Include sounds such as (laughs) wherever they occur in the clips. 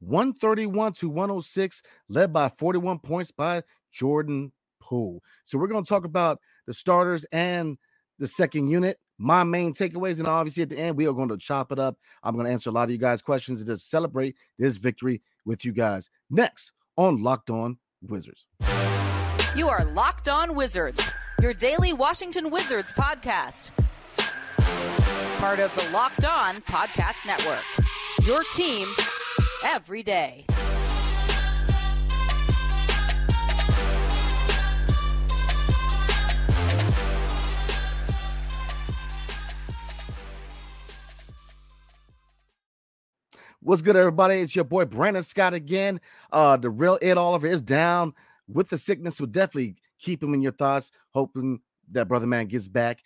131 to 106, led by 41 points by Jordan Poole. So we're going to talk about the starters and the second unit, my main takeaways, and obviously at the end, we are going to chop it up. I'm going to answer a lot of you guys' questions and just celebrate this victory with you guys. Next on Locked On Wizards. You are Locked On Wizards, your daily Washington Wizards podcast. Part of the Locked On Podcast Network. Your team every day. What's good, everybody? It's your boy Brandon Scott again. Uh, the real Ed Oliver is down with the sickness, so definitely keep him in your thoughts. Hoping that brother man gets back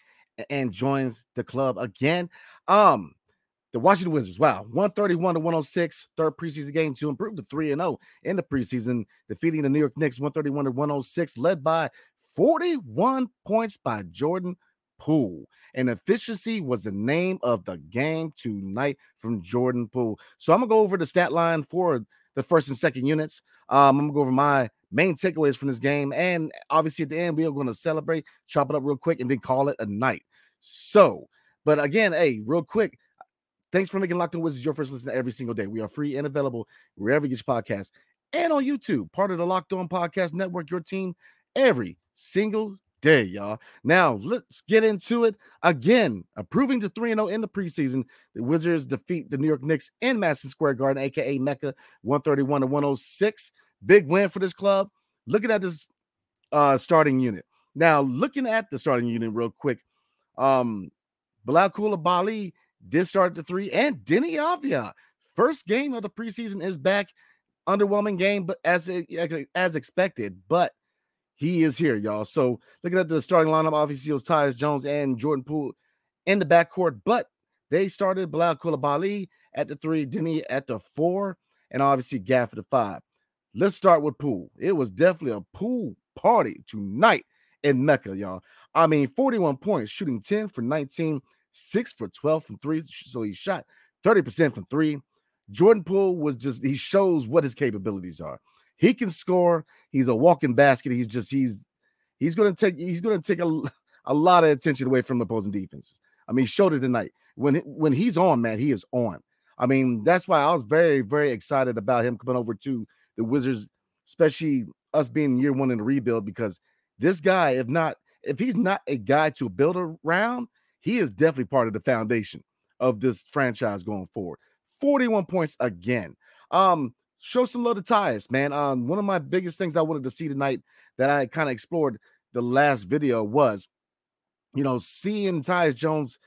and joins the club again. Um, the Washington Wizards, wow, 131 to 106, third preseason game to improve to 3 and 0 in the preseason, defeating the New York Knicks 131 to 106, led by 41 points by Jordan Poole. And efficiency was the name of the game tonight from Jordan Poole. So I'm gonna go over the stat line for the first and second units. Um, I'm gonna go over my main takeaways from this game, and obviously at the end we are going to celebrate, chop it up real quick, and then call it a night. So, but again, hey, real quick, Thanks for making Locked On Wizards your first listen every single day. We are free and available wherever you get your podcasts and on YouTube, part of the Locked On Podcast Network, your team every single day, y'all. Now, let's get into it. Again, approving to 3 0 in the preseason, the Wizards defeat the New York Knicks in Madison Square Garden, aka Mecca, 131 to 106. Big win for this club. Looking at this uh starting unit. Now, looking at the starting unit real quick, um, Bilal Coulibaly did start the three, and Deni Avdija, first game of the preseason is back. Underwhelming game, but as as expected, but he is here, y'all. So looking at the starting lineup, obviously it was Tyus Jones and Jordan Poole in the backcourt, but they started Bilal Coulibaly at the three, Denny at the four, and obviously Gaff at the five. Let's start with Poole. It was definitely a pool party tonight in Mecca, y'all. I mean, 41 points, shooting 10 for 19, six for 12 from three. So he shot 30% from three. Jordan Poole was just, he shows what his capabilities are. He can score. He's a walking basket. He's just, he's, he's going to take, he's going to take a, a lot of attention away from opposing defenses. I mean, showed it tonight. When, when he's on, man, he is on. I mean, that's why I was very, very excited about him coming over to the Wizards, especially us being year one in the rebuild, because this guy, if not, if he's not a guy to build around, he is definitely part of the foundation of this franchise going forward. 41 points again. Um, show some love to Tyus, man. Um, one of my biggest things I wanted to see tonight that I kind of explored the last video was, you know, seeing Tyus Jones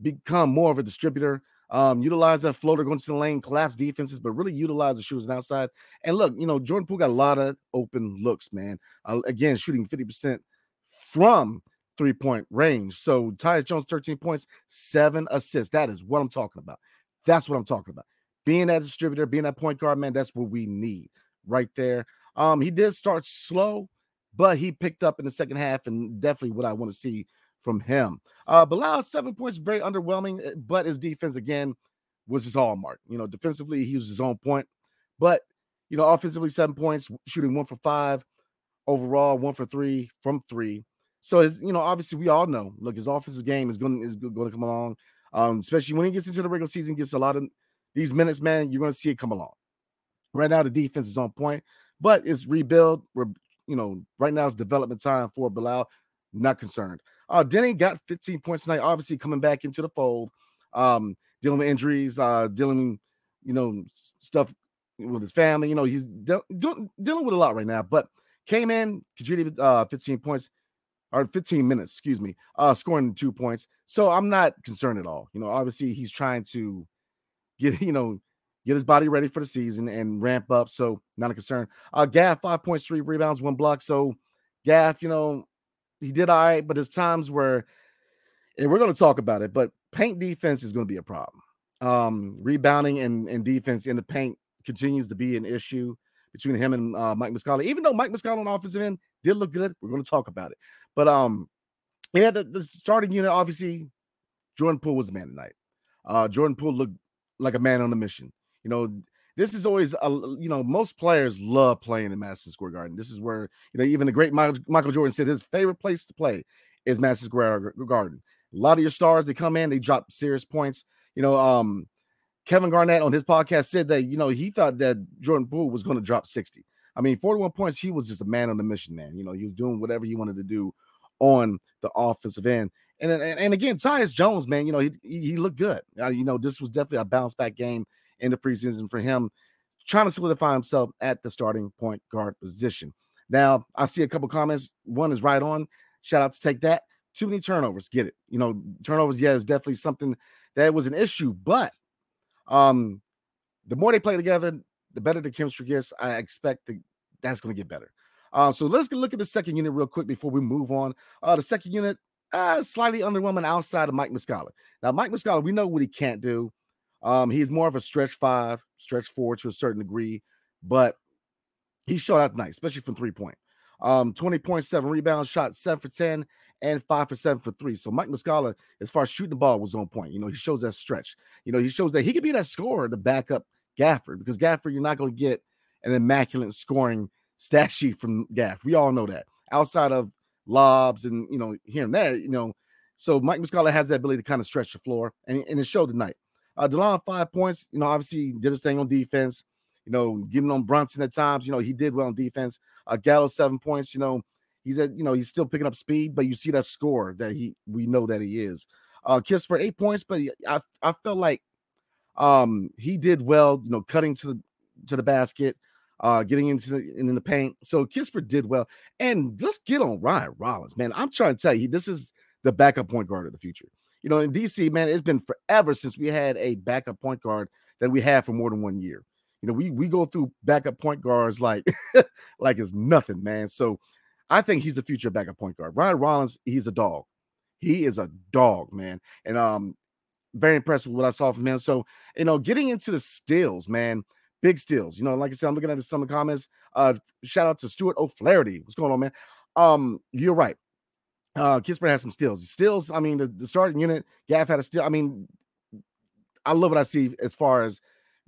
become more of a distributor, um, utilize that floater going to the lane, collapse defenses, but really utilize the shooters outside. And look, you know, Jordan Poole got a lot of open looks, man. Uh, again, shooting 50% from three point range. So Tyus Jones, 13 points, seven assists. That is what I'm talking about. That's what I'm talking about. Being that distributor, being that point guard, man, that's what we need right there. Um, he did start slow, but he picked up in the second half, and definitely what I want to see from him. Uh, Bilal, seven points, very underwhelming, eh, but his defense again was his hallmark. You know, defensively, he was his own point, but you know, offensively, seven points, shooting one for five overall, one for three from three. So his, you know, obviously we all know. Look, his offensive game is going is going to come along, um, especially when he gets into the regular season, gets a lot of these minutes. Man, you're going to see it come along. Right now, the defense is on point, but it's rebuild. We're, you know, right now it's development time for Bilal. Not concerned. Uh, Deni got 15 points tonight. Obviously, coming back into the fold, um, dealing with injuries, uh, dealing, you know, stuff with his family. You know, he's de- de- dealing with a lot right now. But came in, contributed uh, 15 points or 15 minutes, excuse me, uh, scoring two points. So I'm not concerned at all. You know, obviously he's trying to get, (laughs) you know, get his body ready for the season and ramp up. So not a concern. Uh, Gaff, five points, three rebounds, one block. So Gaff, you know, he did all right, but there's times where, and we're going to talk about it, but paint defense is going to be a problem. Um, rebounding and, and defense in the paint continues to be an issue between him and uh, Mike Muscala. Even though Mike Muscala on offensive end did look good, we're going to talk about it. But um, yeah, the, the starting unit obviously Jordan Poole was the man tonight. Uh, Jordan Poole looked like a man on a mission. You know, this is always a you know most players love playing in Madison Square Garden. This is where you know even the great Michael, Michael Jordan said his favorite place to play is Madison Square Garden. A lot of your stars they come in, they drop serious points. You know, um, Kevin Garnett on his podcast said that you know he thought that Jordan Poole was going to drop 60. I mean, 41 points, he was just a man on the mission, man. You know, he was doing whatever he wanted to do on the offensive end. And and, and again, Tyus Jones, man, you know, he he looked good. Uh, you know, this was definitely a bounce back game in the preseason for him, trying to solidify himself at the starting point guard position. Now, I see a couple comments. One is right on. Shout out to take that. Too many turnovers. Get it. You know, turnovers, yeah, is definitely something that was an issue, but um, the more they play together, the better the chemistry gets. I expect that that's going to get better. Uh, so let's look at the second unit real quick before we move on. Uh, the second unit, uh, slightly underwhelming outside of Mike Muscala. Now, Mike Muscala, we know what he can't do. Um, he's more of a stretch five, stretch four to a certain degree, but he showed out nice, especially from three point. Um, 20.7 rebounds, shot seven for 10, and five for seven for three. So Mike Muscala, as far as shooting the ball, was on point. You know, he shows that stretch. You know, he shows that he could be that scorer to back up Gafford because Gafford, you're not going to get an immaculate scoring (laughs) stat sheet from Gaff. We all know that. Outside of lobs and you know here and there, you know. So Mike Muscala has that ability to kind of stretch the floor, and, and it showed tonight. Uh, Delon five points. You know, obviously did his thing on defense. You know, getting on Brunson at times. You know, he did well on defense. Uh, Gallo seven points. You know, he's at you know he's still picking up speed, but you see that score that he we know that he is. Uh, Kispert eight points, but I I felt like um he did well. You know, cutting to the to the basket, uh, getting into the in the paint. So Kispert did well, and let's get on Ryan Rollins, man. I'm trying to tell you, this is the backup point guard of the future. You know, in DC, man, it's been forever since we had a backup point guard that we had for more than one year. You know, we we go through backup point guards like (laughs) like it's nothing, man. So I think he's the future backup point guard. Ryan Rollins, he's a dog. He is a dog, man. And um, very impressed with what I saw from him. So, you know, getting into the steals, man, big steals. You know, like I said, I'm looking at some of the comments. Uh, shout out to Stuart O'Flaherty. What's going on, man? Um, you're right. Uh, Kispert has some steals. Steals, I mean, the, the starting unit, Gaff had a steal. I mean, I love what I see as far as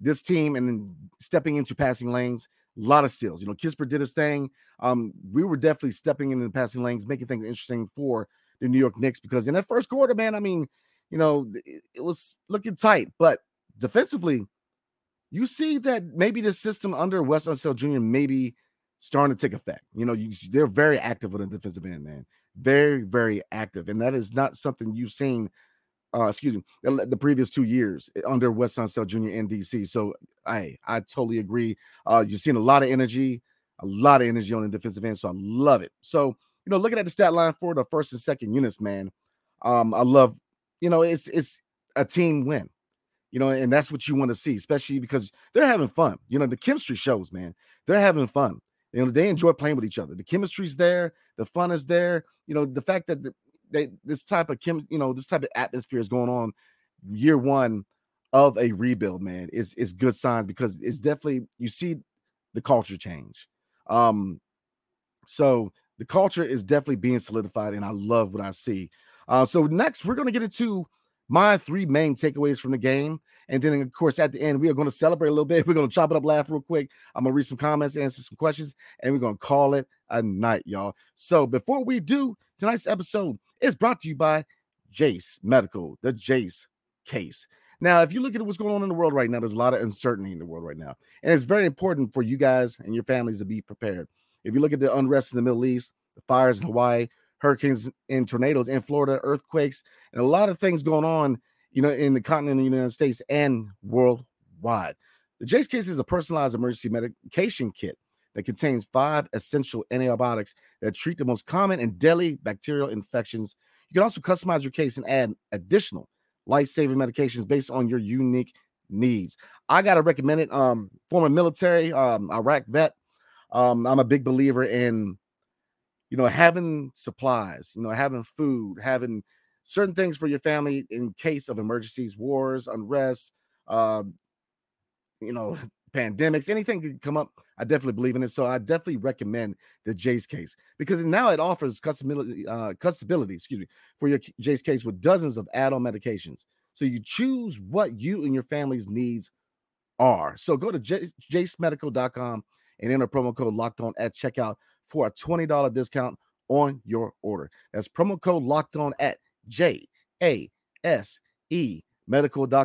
this team and then stepping into passing lanes. A lot of steals. You know, Kispert did his thing. Um, we were definitely stepping into the passing lanes, making things interesting for the New York Knicks because in that first quarter, man, I mean, you know, it, it was looking tight, but defensively, you see that maybe the system under Wes Unseld Jr. maybe starting to take effect. You know, you, they're very active on the defensive end, man. Very, very active, and that is not something you've seen uh, excuse me, the, previous two years eh, under Wes Unseld Jr. in DC. So I I totally agree. Uh, you're seeing a lot of energy, a lot of energy on the defensive end. So I love it. So you know, looking at the stat line for the first and second units, man, um, I love. You know, it's it's a team win. You know, and that's what you want to see, especially because they're having fun. You know, the chemistry shows, man. They're having fun. You know, they enjoy playing with each other. The chemistry's there, the fun is there. You know, the fact that the, they this type of chem, you know, this type of atmosphere is going on year one of a rebuild, man, is is good signs because it's definitely you see the culture change. Um, so the culture is definitely being solidified, and I love what I see. Uh, so next we're gonna get into my three main takeaways from the game. And then, of course, at the end, we are going to celebrate a little bit. (laughs) We're going to chop it up, laugh real quick. I'm going to read some comments, answer some questions, and we're going to call it a night, y'all. So before we do, tonight's episode is brought to you by Jase Medical, the Jase case. Now, if you look at what's going on in the world right now, there's a lot of uncertainty in the world right now. And it's very important for you guys and your families to be prepared. If you look at the unrest in the Middle East, the fires in Hawaii, hurricanes and tornadoes in Florida, earthquakes, and a lot of things going on, you know, in the continent of the United States and worldwide. The Jase case is a personalized emergency medication kit that contains five essential antibiotics that treat the most common and deadly bacterial infections. You can also customize your case and add additional life-saving medications based on your unique needs. I gotta recommend it. Um, former military, um, Iraq vet. Um, I'm a big believer in, you know, having supplies, you know, having food, having certain things for your family in case of emergencies, wars, unrest, uh, you know, pandemics, anything could come up. I definitely believe in it. So I definitely recommend the Jase case because now it offers customability, uh, customability, excuse me, for your Jase case with dozens of add-on medications. So you choose what you and your family's needs are. So go to j- jasemedical.com and enter promo code locked on at checkout for a $20 discount on your order. That's promo code locked on at J A S E medical.com.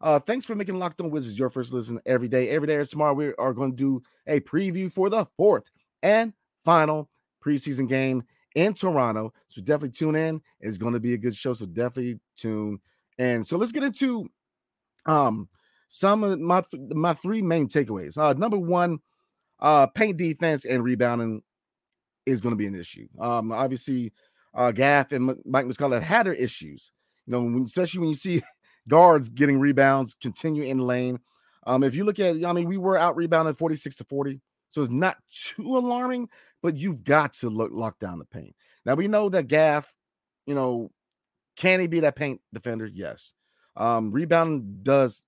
Uh, thanks for making Locked On Wizards your first listen every day. Every day or tomorrow, we are going to do a preview for the fourth and final preseason game in Toronto. So definitely tune in. It's going to be a good show. So definitely tune in. So let's get into um some of my my three main takeaways. Uh, number one, uh, paint defense and rebounding is going to be an issue. Um, obviously, uh, Gaff and Mike Muscala had their issues. You know, especially when you see guards getting rebounds, continue in lane. Um, if you look at, I mean, we were out rebounded 46 to 40. So it's not too alarming, but you've got to look, lock down the paint. Now we know that Gaff, you know, can he be that paint defender? Yes. Um, rebounding does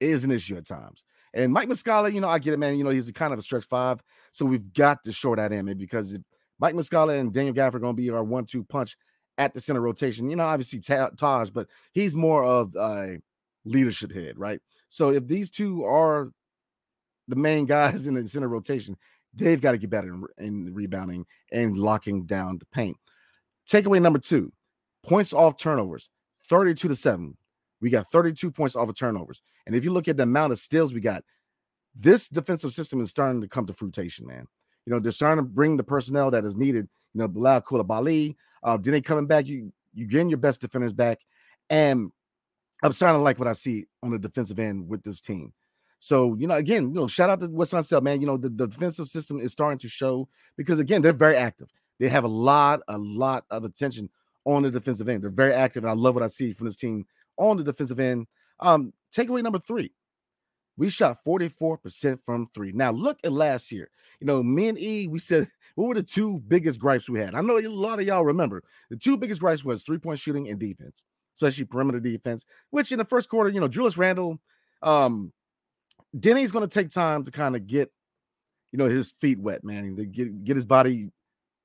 is an issue at times. And Mike Muscala, you know, I get it, man. You know, he's a kind of a stretch five, so we've got to short that in, because if Mike Muscala and Daniel Gaff are going to be our one-two punch at the center rotation. You know, obviously Taj, but he's more of a leadership head, right? So if these two are the main (laughs) guys in the center rotation, they've got to get better in, in rebounding and locking down the paint. Takeaway number two points off turnovers 32 to 7. We got 32 points off of turnovers. And if you look at the amount of steals we got, this defensive system is starting to come to fruition, man. You know, they're starting to bring the personnel that is needed. You know, Bilal Coulibaly, uh, then they coming back. You you getting your best defenders back, and I'm starting to like what I see on the defensive end with this team. So, you know, again, you know, shout out to Wes Unseld, man. You know, the, the defensive system is starting to show because again, they're very active. They have a lot, a lot of attention on the defensive end. They're very active, and I love what I see from this team on the defensive end. Um, takeaway number three. We shot 44% from three. Now look at last year. You know, me and E, we said (laughs) what were the two biggest gripes we had? I know a lot of y'all remember the two biggest gripes was three-point shooting and defense, especially perimeter defense, which in the first quarter, you know, Julius Randle, um, Deni's going to take time to kind of get, you know, his feet wet, man, to get get his body,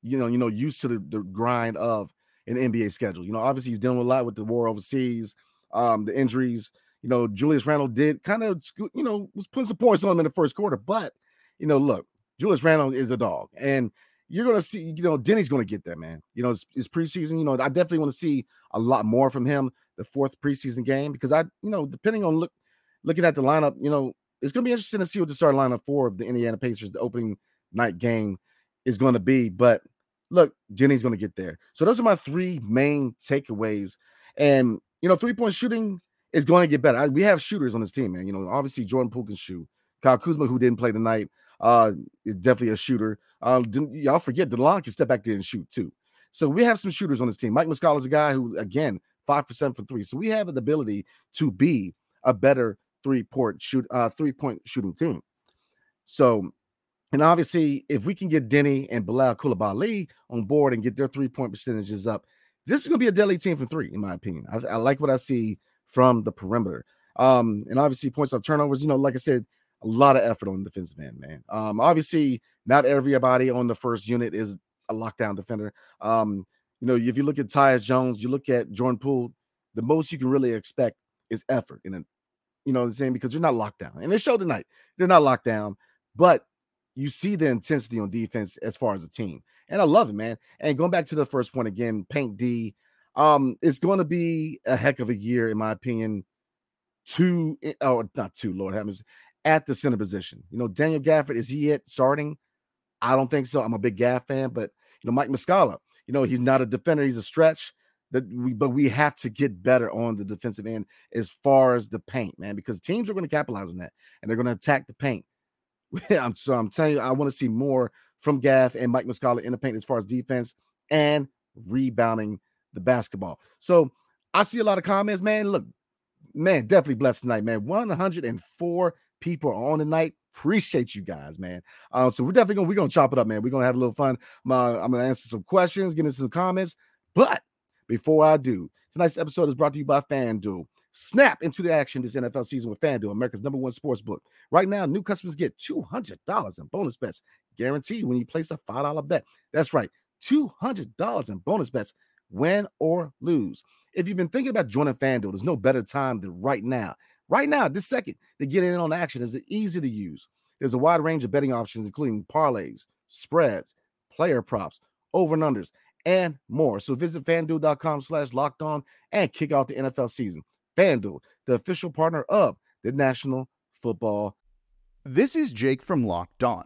you know, you know, used to the, the grind of an NBA schedule. You know, obviously he's dealing a lot with the war overseas, um, the injuries. You know, Julius Randle did kind of, you know, was putting some points on him in the first quarter, but you know, look, Julius Randle is a dog, and you're gonna see, you know, Deni's gonna get that man. You know, it's, it's preseason. You know, I definitely want to see a lot more from him the fourth preseason game because I, you know, depending on look looking at the lineup, you know, it's going to be interesting to see what the starting lineup for the Indiana Pacers, the opening night game is going to be. But look, Deni's going to get there. So those are my three main takeaways. And you know, three point shooting is going to get better. I, we have shooters on this team, man. You know, obviously Jordan Poole can shoot. Kyle Kuzma, who didn't play tonight, uh, is definitely a shooter. Uh, y'all forget Delon can step back there and shoot too. So we have some shooters on this team. Mike Muscala is a guy who, again, five percent for three. So we have the ability to be a better three point shoot, uh, three point shooting team. So, and obviously, if we can get Deni and Bilal Coulibaly on board and get their three point percentages up, this is going to be a deadly team from three, in my opinion. I, I like what I see from the perimeter. Um, and obviously, points off turnovers. You know, like I said, a lot of effort on the defensive end, man. Um, obviously, not everybody on the first unit is a lockdown defender. Um, you know, if you look at Tyus Jones, you look at Jordan Poole, the most you can really expect is effort. And you know what I'm saying? Because you're not locked down. And they showed tonight, they're not locked down, but you see the intensity on defense as far as a team. And I love it, man. And going back to the first point again, Paint D, um, it's going to be a heck of a year, in my opinion. Two, eh, oh, not two, Lord heavens, at the center position. You know, Daniel Gafford, is he it starting? I don't think so. I'm a big Gaff fan, but you know, Mike Muscala, you know, he's not a defender, he's a stretch. That we but we have to get better on the defensive end as far as the paint, man, because teams are going to capitalize on that and they're going to attack the paint. (laughs) I'm so I'm telling you, I want to see more from Gaff and Mike Muscala in the paint as far as defense and rebounding the basketball. So I see a lot of comments, man. Look, man, definitely blessed tonight, man. 104 people on tonight. Appreciate you guys, man. Uh, so we're definitely gonna we're gonna chop it up, man. We're gonna have a little fun. Uh, I'm gonna answer some questions, get into some comments. But before I do, tonight's episode is brought to you by FanDuel. Snap into the action this NFL season with FanDuel, America's number one sports book. Right now, new customers get $200 in bonus bets guaranteed when you place a $5 bet. That's right, $200 in bonus bets, win or lose. If you've been thinking about joining FanDuel, there's no better time than right now. Right now, this second, to get in on action is easy to use. There's a wide range of betting options, including parlays, spreads, player props, over and unders, and more. So visit fanduel.com slash locked on and kick off the NFL season. FanDuel, the official partner of the National Football. This is Jake from Locked On.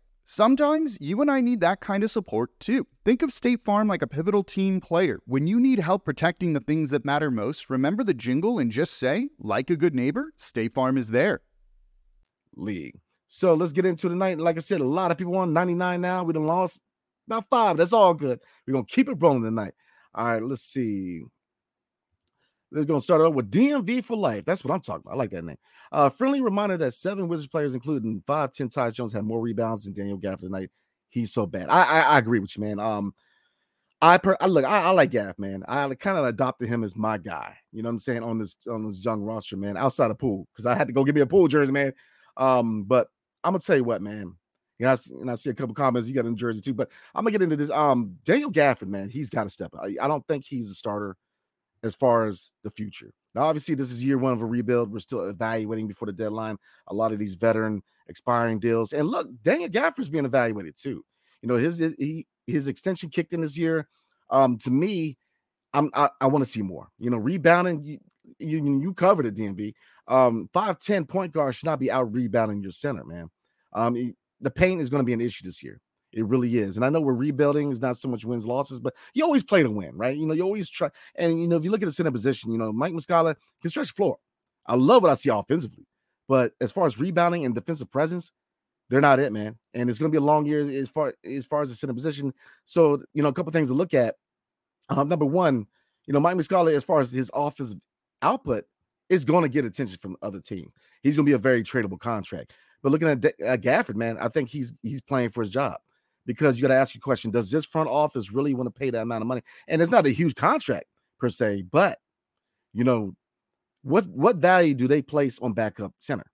Sometimes you and I need that kind of support too. Think of State Farm like a pivotal team player. When you need help protecting the things that matter most, remember the jingle and just say, like a good neighbor, State Farm is there. League. So let's get into tonight. Like I said, a lot of people on 99 now. We done lost about five. That's all good. We're gonna keep it rolling tonight. All right, let's see. They're going to start off with DMV for life. That's what I'm talking about. I like that name. Uh, friendly reminder that seven Wizards players, including five, ten 10 Tyus Jones, have more rebounds than Daniel Gaff tonight. He's so bad. I, I, I agree with you, man. Um, I, per, I look, I, I, like Gaff, man. I kind of adopted him as my guy. You know what I'm saying on this on this young roster, man. Outside of Poole, because I had to go get me a Poole jersey, man. Um, but I'm gonna tell you what, man. You know, and I see a couple comments. You got in jersey too, but I'm gonna get into this. Um, Daniel Gafford, man, he's got to step up. I, I don't think he's a starter as far as the future. Now, obviously, this is year one of a rebuild. We're still evaluating before the deadline a lot of these veteran expiring deals. And look, Daniel Gafford's being evaluated too. You know, his he, his extension kicked in this year. Um, to me, I'm I, I want to see more. You know, rebounding. You, you you covered it, DMV. Um, five ten point guard should not be out rebounding your center, man. Um, he, the paint is going to be an issue this year. It really is. And I know we're rebuilding. It's not so much wins, losses, but you always play to win, right? You know, you always try. And, you know, if you look at the center position, you know, Mike Muscala can stretch the floor. I love what I see offensively. But as far as rebounding and defensive presence, they're not it, man. And it's going to be a long year as far as far as the center position. So, you know, a couple things to look at. Um, number one, you know, Mike Muscala, as far as his offensive output, is going to get attention from other teams. He's going to be a very tradable contract. But looking at, at Gafford, man, I think he's he's playing for his job because you got to ask your question: Does this front office really want to pay that amount of money? And it's not a huge contract per se, but you know, what what value do they place on backup center?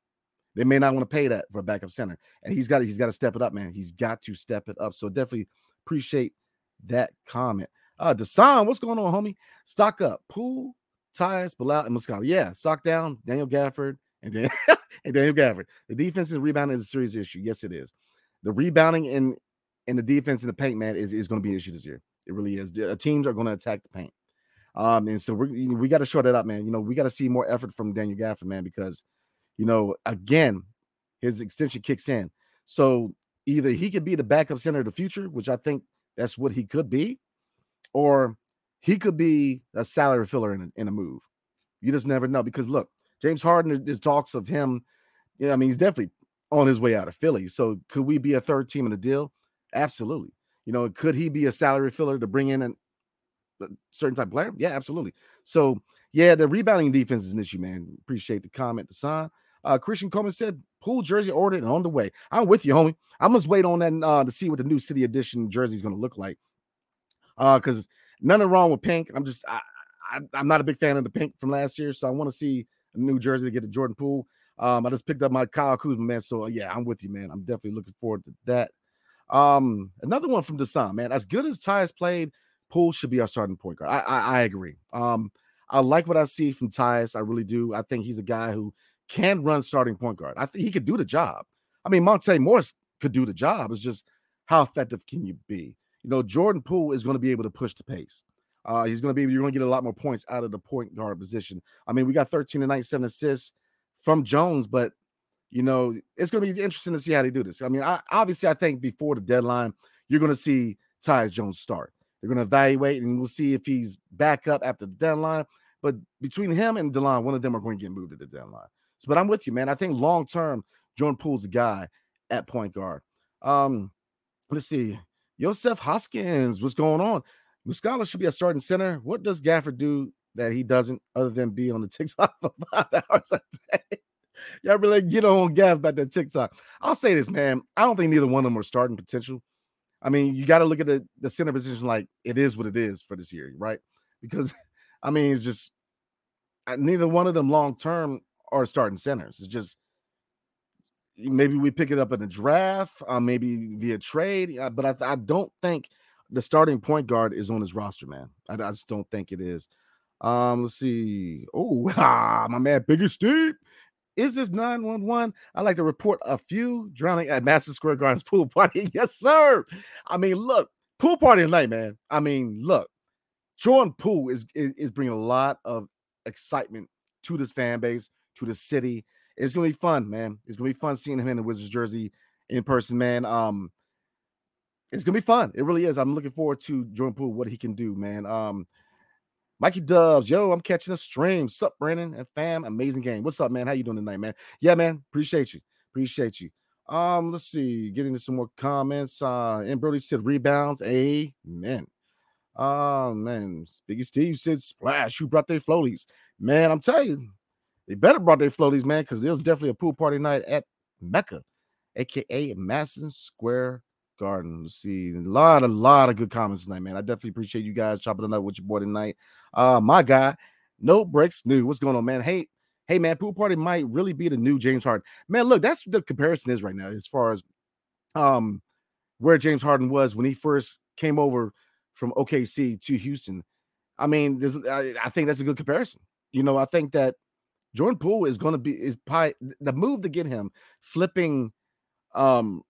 They may not want to pay that for a backup center, and he's got he's got to step it up, man. He's got to step it up. So definitely appreciate that comment. Uh, Desan, what's going on, homie? Stock up, Poole, Tyus, Bilal, and Muscala. Yeah, stock down, Daniel Gafford, and then (laughs) and Daniel Gafford. The defense and rebounding is a serious issue. Yes, it is. The rebounding and and the defense in the paint, man, is, is going to be an issue this year. It really is. The teams are going to attack the paint. Um, and so we we got to short it up, man. You know, we got to see more effort from Daniel Gafford, man, because you know, again, his extension kicks in. So either he could be the backup center of the future, which I think that's what he could be, or he could be a salary filler in a, in a move. You just never know because look, James Harden, there's, talks of him. Yeah, I mean, he's definitely on his way out of Philly. So could we be a third team in the deal? Absolutely. You know, could he be a salary filler to bring in an, a certain type of player? Yeah, absolutely. So yeah, the rebounding defense is an issue, man. Appreciate the comment, the sign. Uh, Christian Coleman said, "Poole jersey ordered and on the way." I'm with you, homie. I must wait on that uh, to see what the new city edition jersey is going to look like. Uh, because nothing wrong with pink. I'm just I, I am not a big fan of the pink from last year, so I want to see a new jersey to get a Jordan Poole. Um, I just picked up my Kyle Kuzma, man. So uh, yeah, I'm with you, man. I'm definitely looking forward to that. Um, another one from Desan, man. As good as Tyus played, Poole should be our starting point guard. I, I, I agree. Um, I like what I see from Tyus. I really do. I think he's a guy who can run starting point guard. I think he could do the job. I mean, Monte Morris could do the job. It's just how effective can you be? You know, Jordan Poole is going to be able to push the pace. Uh, he's going to be, you're going to get a lot more points out of the point guard position. I mean, we got 13 and 97 assists from Jones, but you know, it's going to be interesting to see how they do this. I mean, I, obviously, I think before the deadline, you're going to see Tyus Jones start. They're going to evaluate and we'll see if he's back up after the deadline. But between him and Delon, one of them are going to get moved at the deadline. So, but I'm with you, man. I think long term, Jordan Poole's a guy at point guard. Um, let's see. Joseph Hoskins, what's going on? Muscala should be a starting center. What does Gafford do that he doesn't, other than be on the (laughs) TikTok for five (laughs) hours a day? Y'all really get on Gaff about that TikTok. I'll say this, man. I don't think neither one of them are starting potential. I mean, you got to look at the, the center position like it is what it is for this year, right? Because (laughs) I mean, it's just neither one of them long term are starting centers. It's just maybe we pick it up in the draft, uh, maybe via trade, uh, but I, I, don't think the starting point guard is on his roster, man. I, I just don't think it is. Um, let's see. Oh, ah, (laughs) my man, Biggest Steve. Is this 911? I'd like to report a few drowning at Madison Square Garden's pool party. (laughs) yes, sir. I mean, look, pool party tonight, man. I mean, look, Jordan Poole is, is, is bringing a lot of excitement to this fan base, to the city. It's gonna be fun, man. It's gonna be fun seeing him in the Wizards jersey in person, man. Um, it's gonna be fun. It really is. I'm looking forward to Jordan Poole, what he can do, man. Um, Mikey Dubs, yo, I'm catching a stream. Sup, Brandon and fam, amazing game. What's up, man? How you doing tonight, man? Yeah, man. Appreciate you. Appreciate you. Um, let's see, getting to some more comments. Uh, and Brody said rebounds. Amen. Oh man, Biggie Steve said splash. Who brought their floaties? Man, I'm telling you, they better brought their floaties, man, because there was definitely a pool party night at Mecca, aka Madison Square Garden. See, a lot, a lot of good comments tonight, man. I definitely appreciate you guys chopping it up with your boy tonight. Uh, my guy, no breaks new. What's going on, man? Hey, hey, man, pool party might really be the new James Harden. Man, look, that's the comparison is right now as far as um where James Harden was when he first came over from OKC to Houston. I mean, there's I, I think that's a good comparison. You know, I think that Jordan Poole is going to be is pie the move to get him flipping um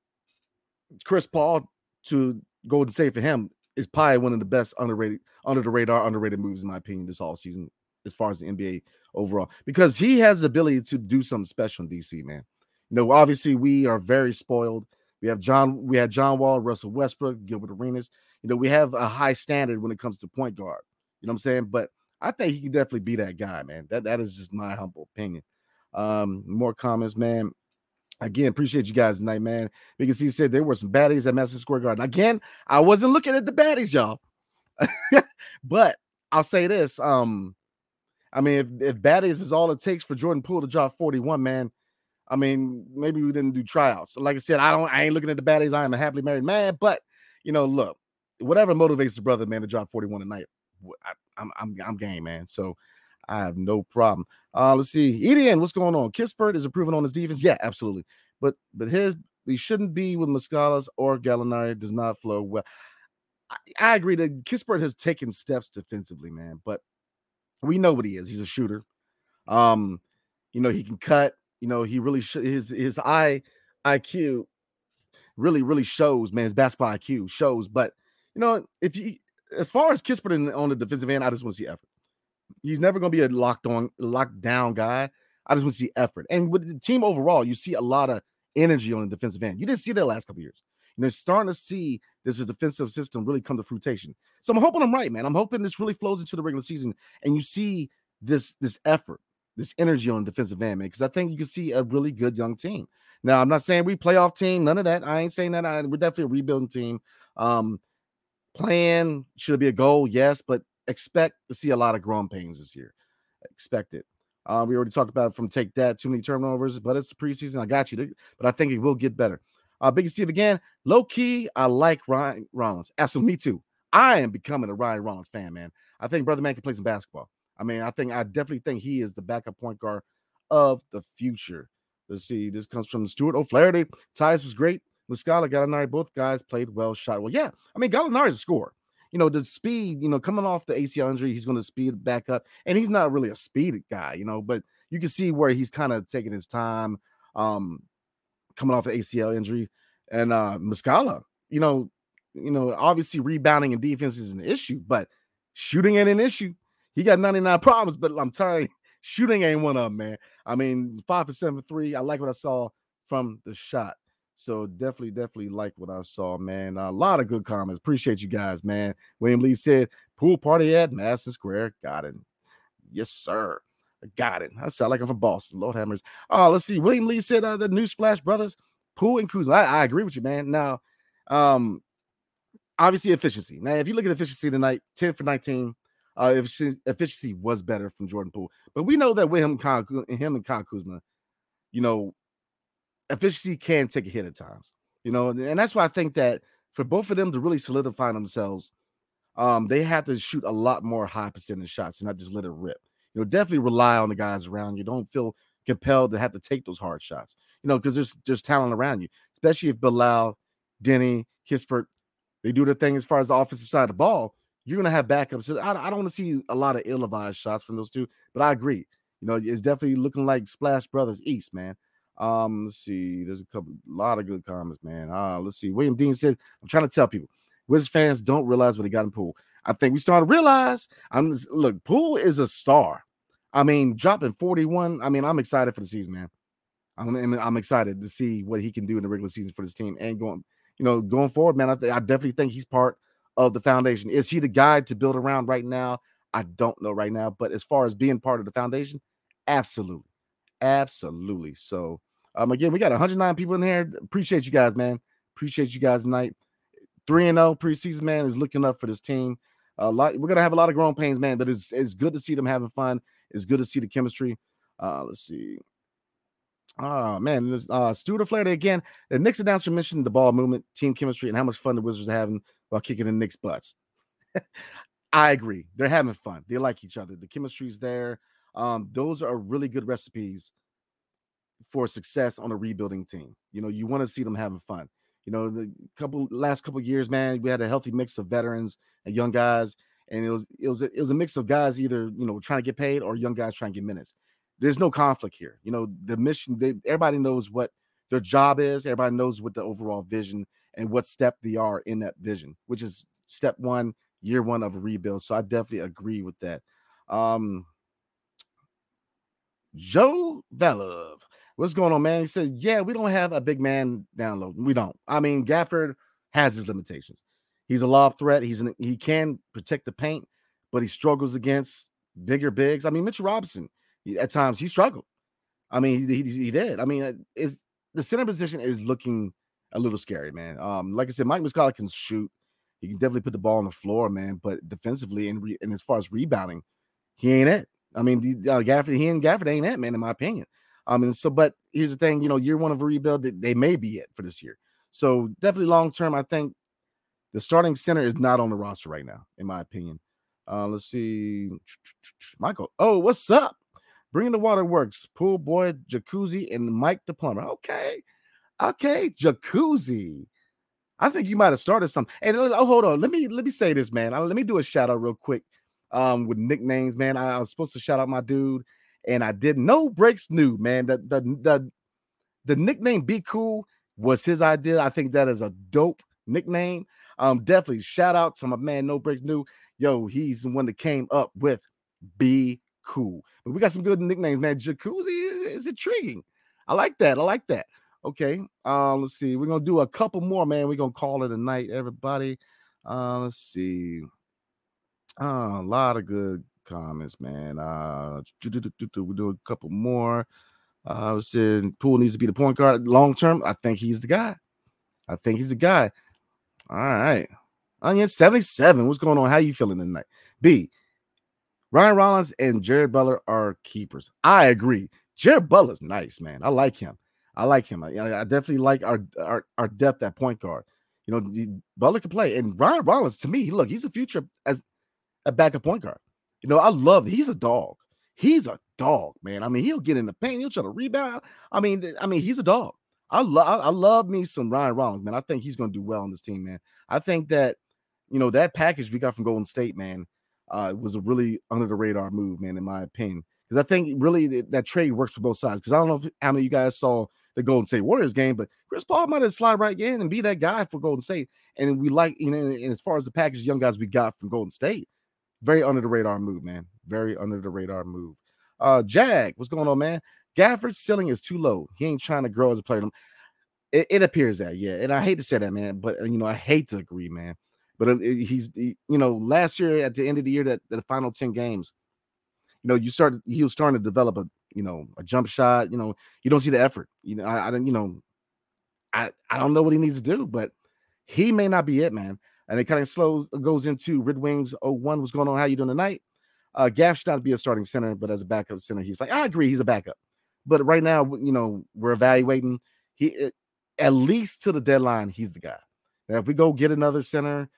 Chris Paul to Golden State for him is probably one of the best underrated under the radar underrated moves in my opinion this all season as far as the NBA overall because he has the ability to do something special in DC man. You know, obviously we are very spoiled. We have John we had John Wall, Russell Westbrook, Gilbert Arenas. You know, we have a high standard when it comes to point guard. You know what I'm saying? But I think he can definitely be that guy, man. That that is just my humble opinion. Um, more comments, man. Again, appreciate you guys tonight, man. Because he said there were some baddies at Madison Square Garden. Again, I wasn't looking at the baddies, y'all. (laughs) but I'll say this. Um, I mean, if, if baddies is all it takes for Jordan Poole to drop 41, man, I mean, maybe we didn't do tryouts. Like I said, I don't. I ain't looking at the baddies. I am a happily married man. But you know, look, whatever motivates the brother, man, to drop 41 tonight, I, I'm I'm I'm game, man. So I have no problem. Uh, let's see, Edian, what's going on? Kispert is improving on his defense. Yeah, absolutely. But but his he shouldn't be with Muscalas or Gallinari. Does not flow well. I, I agree that Kispert has taken steps defensively, man. But we know what he is. He's a shooter. Um, you know, he can cut. You know, he really sh- his his eye IQ really really shows, man. His basketball IQ shows. But you know, if you as far as Kispert in, on the defensive end, I just want to see effort. He's never going to be a locked on, locked down guy. I just want to see effort. And with the team overall, you see a lot of energy on the defensive end. You didn't see that last couple years. You know, starting to see this defensive system really come to fruition. So I'm hoping I'm right, man. I'm hoping this really flows into the regular season, and you see this this effort, this energy on the defensive end, man. Because I think you can see a really good young team. Now, I'm not saying we playoff team, none of that. I ain't saying that. I, we're definitely a rebuilding team. Um, plan should be a goal, yes, but expect to see a lot of growing pains this year. Expect it. Uh, we already talked about from take that too many turnovers, but it's the preseason. I got you, but I think it will get better. Uh, Big Steve again, low key. I like Ryan Rollins. Absolutely, me too. I am becoming a Ryan Rollins fan, man. I think brother man can play some basketball. I mean, I think I definitely think he is the backup point guard of the future. Let's see. This comes from Stuart O'Flaherty. Tyus was great. Muscala, Gallinari, both guys played well, shot well. Yeah, I mean, Gallinari's a scorer. You know, the speed, you know, coming off the ACL injury, he's going to speed back up. And he's not really a speed guy, you know, but you can see where he's kind of taking his time um coming off the ACL injury. And uh Muscala, you know, you know, obviously rebounding and defense is an issue, but shooting ain't an issue. He got 99 problems, but I'm telling you, (laughs) shooting ain't one of them, man. I mean, five for seven for three. I like what I saw from the shot. So definitely, definitely like what I saw, man. a lot of good comments. Appreciate you guys, man. William Lee said, pool party at Madison Square Garden. Yes, sir. I got it. I sound like I'm from Boston. Lord Hammers. Oh, let's see. William Lee said uh, the new Splash Brothers, Poole and Kuzma. I, I agree with you, man. Now, um, obviously efficiency. Now, if you look at efficiency tonight, 10 for 19. Uh, efficiency, was better from Jordan Poole, but we know that with him, and him and Kyle Kuzma, you know, efficiency can take a hit at times, you know, and that's why I think that for both of them to really solidify themselves, um, they have to shoot a lot more high percentage shots and not just let it rip. You know, definitely rely on the guys around you. Don't feel compelled to have to take those hard shots, you know, because there's there's talent around you, especially if Bilal, Deni, Kispert, they do their thing as far as the offensive side of the ball. You're gonna have backups. So I, I don't want to see a lot of ill-advised shots from those two, but I agree. You know, it's definitely looking like Splash Brothers East, man. Um, let's see. There's a couple, a lot of good comments, man. Uh, let's see. William Dean said, "I'm trying to tell people, Wizards fans don't realize what they got in Poole. I think we started to realize. I'm look, Poole is a star. I mean, dropping 41. I mean, I'm excited for the season, man. I'm, I'm excited to see what he can do in the regular season for this team and going, you know, going forward, man. I, th- I definitely think he's part of the foundation. Is he the guy to build around right now? I don't know right now, but as far as being part of the foundation, absolutely, absolutely. So um, again, we got 109 people in here. Appreciate you guys, man. Appreciate you guys tonight. 3 and 0 preseason, man, is looking up for this team. A lot, we're gonna have a lot of growing pains, man, but it's it's good to see them having fun. It's good to see the chemistry. Uh, let's see. Oh man, uh, Stuart Flair again. The Knicks announcer mentioned the ball movement, team chemistry, and how much fun the Wizards are having while kicking the Knicks' butts. (laughs) I agree. They're having fun. They like each other. The chemistry's there. Um, those are really good recipes for success on a rebuilding team. You know, you want to see them having fun. You know, the couple last couple years, man, we had a healthy mix of veterans and young guys, and it was it was it was a mix of guys either you know trying to get paid or young guys trying to get minutes. There's no conflict here. You know, the mission. They, everybody knows what their job is. Everybody knows what the overall vision and what step they are in that vision, which is step one, year one of a rebuild. So I definitely agree with that. Um, Joe Velov. What's going on, man? He says, Yeah, we don't have a big man download. We don't. I mean, Gafford has his limitations. He's a lob threat. He's an, he can protect the paint, but he struggles against bigger bigs. I mean, Mitchell Robinson, at times he struggled. I mean, he, he, he did. I mean, uh, is the center position is looking a little scary, man. Um, like I said, Mike Muscala can shoot. He can definitely put the ball on the floor, man. But defensively and, re, and as far as rebounding, he ain't it. I mean, uh, Gafford, he and Gafford ain't it, man, in my opinion. Um, and so, but here's the thing, you know, year one of a rebuild, they may be it for this year. So definitely long term, I think the starting center is not on the roster right now, in my opinion. Uh, let's see, Michael. Oh, what's up? Bringing the water works. Pool boy, jacuzzi, and Mike the plumber. Okay, okay, jacuzzi. I think you might have started something. And oh, hold on, let me let me say this, man. Let me do a shout out real quick. Um, with nicknames, man. I, I was supposed to shout out my dude, and I didn't. No breaks new, man. The the the the nickname "Be Cool" was his idea. I think that is a dope nickname. Um, definitely shout out to my man No Breaks New. Yo, he's the one that came up with Be Cool. But we got some good nicknames, man. Jacuzzi is, is intriguing. I like that. I like that. Okay. Um, let's see. We're gonna do a couple more, man. We're gonna call it a night, everybody. Uh, let's see. Uh, a lot of good comments, man. Uh, we do a couple more. Uh, I was saying Poole needs to be the point guard long term. I think he's the guy. I think he's the guy. All right. Onion 77. What's going on? How you feeling tonight? B. Ryan Rollins and Jared Butler are keepers. I agree. Jared Butler's nice, man. I like him. I like him. I, I definitely like our, our our depth at point guard. You know, Butler can play, and Ryan Rollins to me, look, he's a future as a backup point guard. You know, I love. He's a dog. He's a dog, man. I mean, he'll get in the paint. He'll try to rebound. I mean, I mean, he's a dog. I love. I love me some Ryan Rollins, man. I think he's to do well on this team, man. I think that you know that package we got from Golden State, man, uh, was a really under the radar move, man, in my opinion. Because I think really that, that, trade works for both sides. Because I don't know if, how many of you guys saw the Golden State Warriors game, but Chris Paul might have slide right in and be that guy for Golden State. And we like, you know, and as far as the package young guys we got from Golden State, very under the radar move, man. Very under the radar move. Uh, Jag, what's going on, man? Gafford's ceiling is too low. He ain't trying to grow as a player. It, it appears that, yeah. And I hate to say that, man, but you know, I hate to agree, man. But uh, he's, he, you know, last year at the end of the year, that the final ten games, you know, you started. He was starting to develop a, you know, a jump shot. You know, you don't see the effort. You know, I, I don't, you know, I, I don't know what he needs to do, but he may not be it, man. And it kind of slows goes into Red Wings 01. What's going on? How you doing tonight? Uh, Gaff should not be a starting center, but as a backup center, he's like, I agree, he's a backup. But right now, you know, we're evaluating. He at least to the deadline, he's the guy. Now, if we go get another center,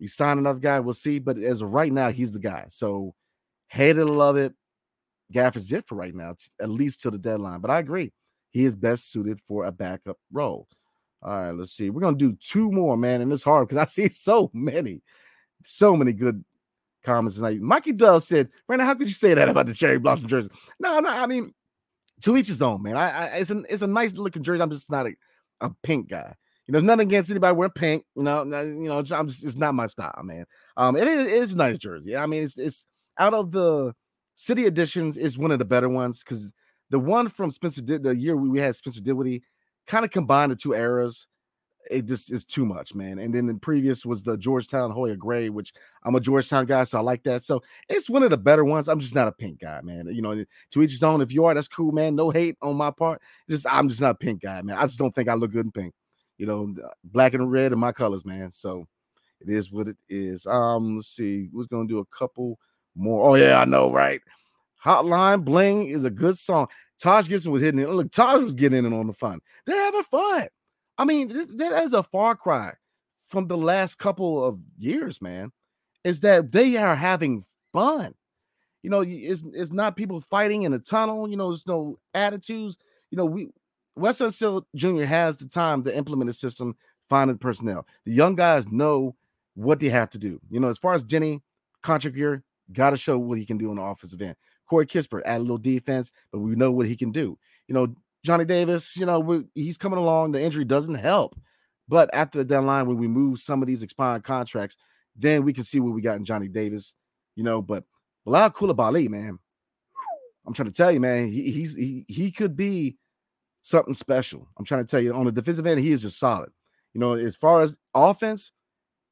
we sign another guy, we'll see. But as of right now, he's the guy. So hate it love it. Gaff is it for right now, at least till the deadline. But I agree. He is best suited for a backup role. All right, let's see. We're gonna do two more, man, and it's hard because I (laughs) see so many, so many good comments tonight. Mikey Dove said, "Brandon, how could you say that about the cherry blossom (laughs) jersey?" No, no, I mean, to each his own, man. I, I it's an it's a nice looking jersey. I'm just not a, a pink guy. You know, there's nothing against anybody wearing pink. You know, you know, I'm just it's not my style, man. Um, it is, it is a nice jersey. I mean, it's it's out of the city editions is one of the better ones because the one from Spencer did the year we had Spencer Dinwiddie kind of combined the two eras. It just is too much, man. And then the previous was the Georgetown Hoya Gray, which I'm a Georgetown guy, so I like that. So it's one of the better ones. I'm just not a pink guy, man. You know, to each his own. If you are, that's cool, man. No hate on my part. Just I'm just not a pink guy, man. I just don't think I look good in pink you know, black and red are my colors, man. So it is what it is. Um, let's see, who's gonna do a couple more? Oh, yeah, I know, right? Hotline Bling is a good song. Taj Gibson was hitting it. Look, Taj was getting in on the fun. They're having fun. I mean, that is a far cry from the last couple of years, man. Is that they are having fun. You know, it's, it's not people fighting in a tunnel. You know, there's no attitudes. You know, we Wes Unseld Jr. has the time to implement a system, find the personnel. The young guys know what they have to do. You know, as far as Jenny, contract year, got to show what he can do on the offensive end. Corey Kispert add a little defense, but we know what he can do. You know, Johnny Davis, you know, he's coming along. The injury doesn't help. But after the deadline, when we move some of these expired contracts, then we can see what we got in Johnny Davis, you know. But Bilal Coulibaly, man, I'm trying to tell you, man, he, he's he, he could be something special. I'm trying to tell you on the defensive end, he is just solid. You know, as far as offense,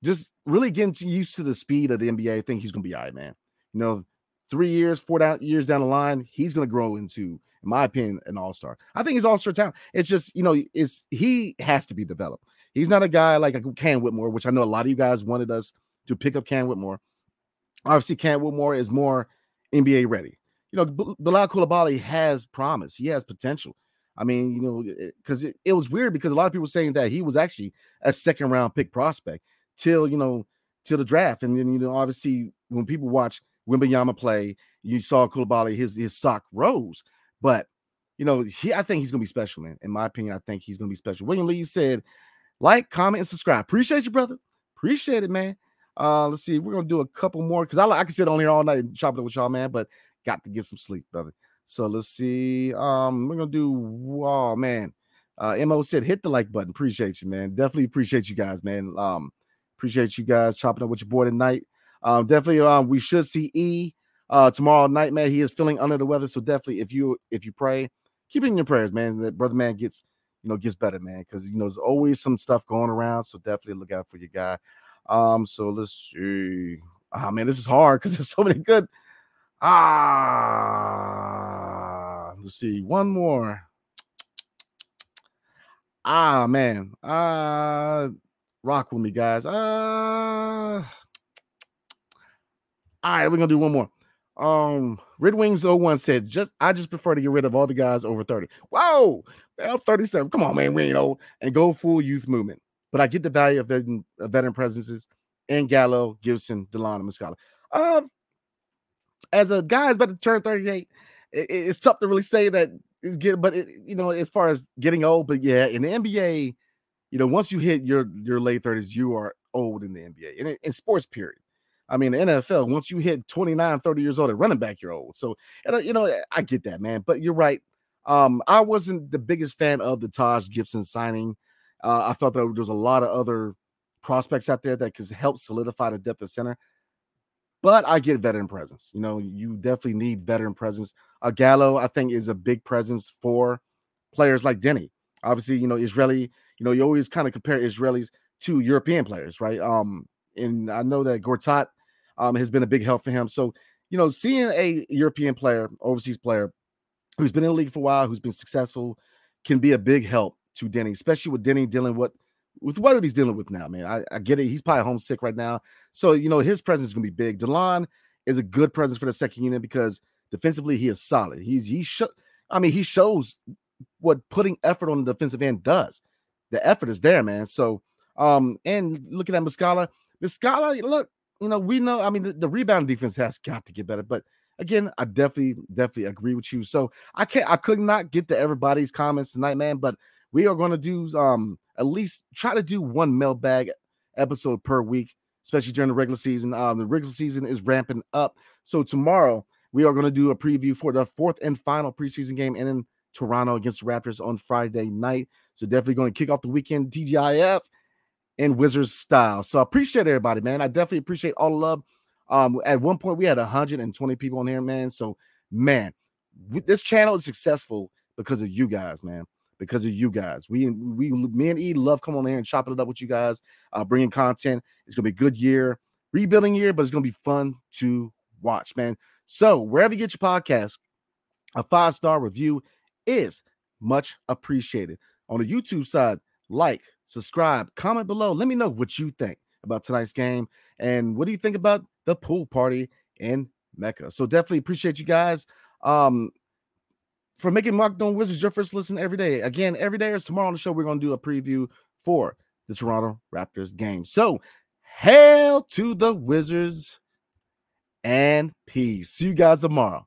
just really getting used to the speed of the NBA. I think he's gonna be all right, man. You know, three years, four down, years down the line, he's gonna grow into, in my opinion, an all-star. I think he's all-star talent. It's just, you know, it's he has to be developed. He's not a guy like a Cam Whitmore, which I know a lot of you guys wanted us to pick up Cam Whitmore. Obviously, Cam Whitmore is more NBA ready. you know, Bilal Coulibaly has promise. He has potential. I mean, you know, because it, it, it, was weird because a lot of people saying that he was actually a second round pick prospect till you know till the draft, and then you know obviously when people watch Wembanyama play, you saw Coulibaly his his stock rose, but you know he I think he's gonna be special, man. In my opinion, I think he's gonna be special. William Lee said, like, comment, and subscribe. Appreciate you, brother. Appreciate it, man. Uh, let's see. We're gonna do a couple more because I I can sit on here all night and chop it with y'all, man. But got to get some sleep, brother. So let's see. Um, we're gonna do. Oh man, uh, Mo said hit the like button. Appreciate you, man. Definitely appreciate you guys, man. Um, appreciate you guys chopping up with your boy tonight. Um, definitely. Um, we should see E uh tomorrow night, man. He is feeling under the weather, so definitely if you if you pray, keep it in your prayers, man. That brother man gets you know gets better, man, because you know there's always some stuff going around. So definitely look out for your guy. Um, so let's see. Ah, man, this is hard because (laughs) there's so many good. Ah, let's see. One more. Ah, man. Uh rock with me, guys. Uh all right, we're gonna do one more. Um, Red Wings 01 said, just I just prefer to get rid of all the guys over 30. Whoa, I'm 37. Come on, man, we you know, and go full youth movement. But I get the value of veteran, of veteran presences and Gallo, Gibson, Delon, and Muscala. Um, as a guy is about to turn 38, it, it's tough to really say that it's good, but it, you know, as far as getting old, but yeah, in the NBA, you know, once you hit your your late 30s, you are old in the NBA in, in sports period. I mean, the NFL, once you hit 29, 30 years old at running back, you're old. So, you know, I get that, man. But you're right. Um, I wasn't the biggest fan of the Taj Gibson signing. Uh, I felt that there was a lot of other prospects out there that could help solidify the depth of center. But I get veteran presence. You know, you definitely need veteran presence. A uh, Gallo, I think, is a big presence for players like Deni. Obviously, you know, Israeli, you know, you always kind of compare Israelis to European players, right? Um, and I know that Gortat um, has been a big help for him. So, you know, seeing a European player, overseas player who's been in the league for a while, who's been successful, can be a big help to Deni, especially with Deni dealing with with what he's dealing with now, man. I, I get it. He's probably homesick right now. So, you know, his presence is gonna be big. Delon is a good presence for the second unit because defensively he is solid. He's he sh- I mean, he shows what putting effort on the defensive end does. The effort is there, man. So um, and looking at Muscala, Muscala, look, you know, we know. I mean, the, the, rebound defense has got to get better. But again, I definitely, definitely agree with you. So I can't, I could not get to everybody's comments tonight, man. But we are going to do um at least try to do one mailbag episode per week, especially during the regular season. Um, the regular season is ramping up. So tomorrow we are going to do a preview for the fourth and final preseason game and in Toronto against the Raptors on Friday night. So definitely going to kick off the weekend TGIF in Wizards style. So I appreciate everybody, man. I definitely appreciate all the love. Um, at one point we had 120 people on here, man. So, man, this channel is successful because of you guys, man. Because of you guys, we we me and E love coming on here and chopping it up with you guys, uh, bringing content. It's gonna be a good year, rebuilding year, but it's gonna be fun to watch, man. So wherever you get your podcast, a five star review is much appreciated. On the YouTube side, like, subscribe, comment below. Let me know what you think about tonight's game and what do you think about the pool party in Mecca. So definitely appreciate you guys um for making Locked On Wizards your first listen every day. Again, every day or tomorrow on the show, we're going to do a preview for the Toronto Raptors game. So, hail to the Wizards and peace. See you guys tomorrow.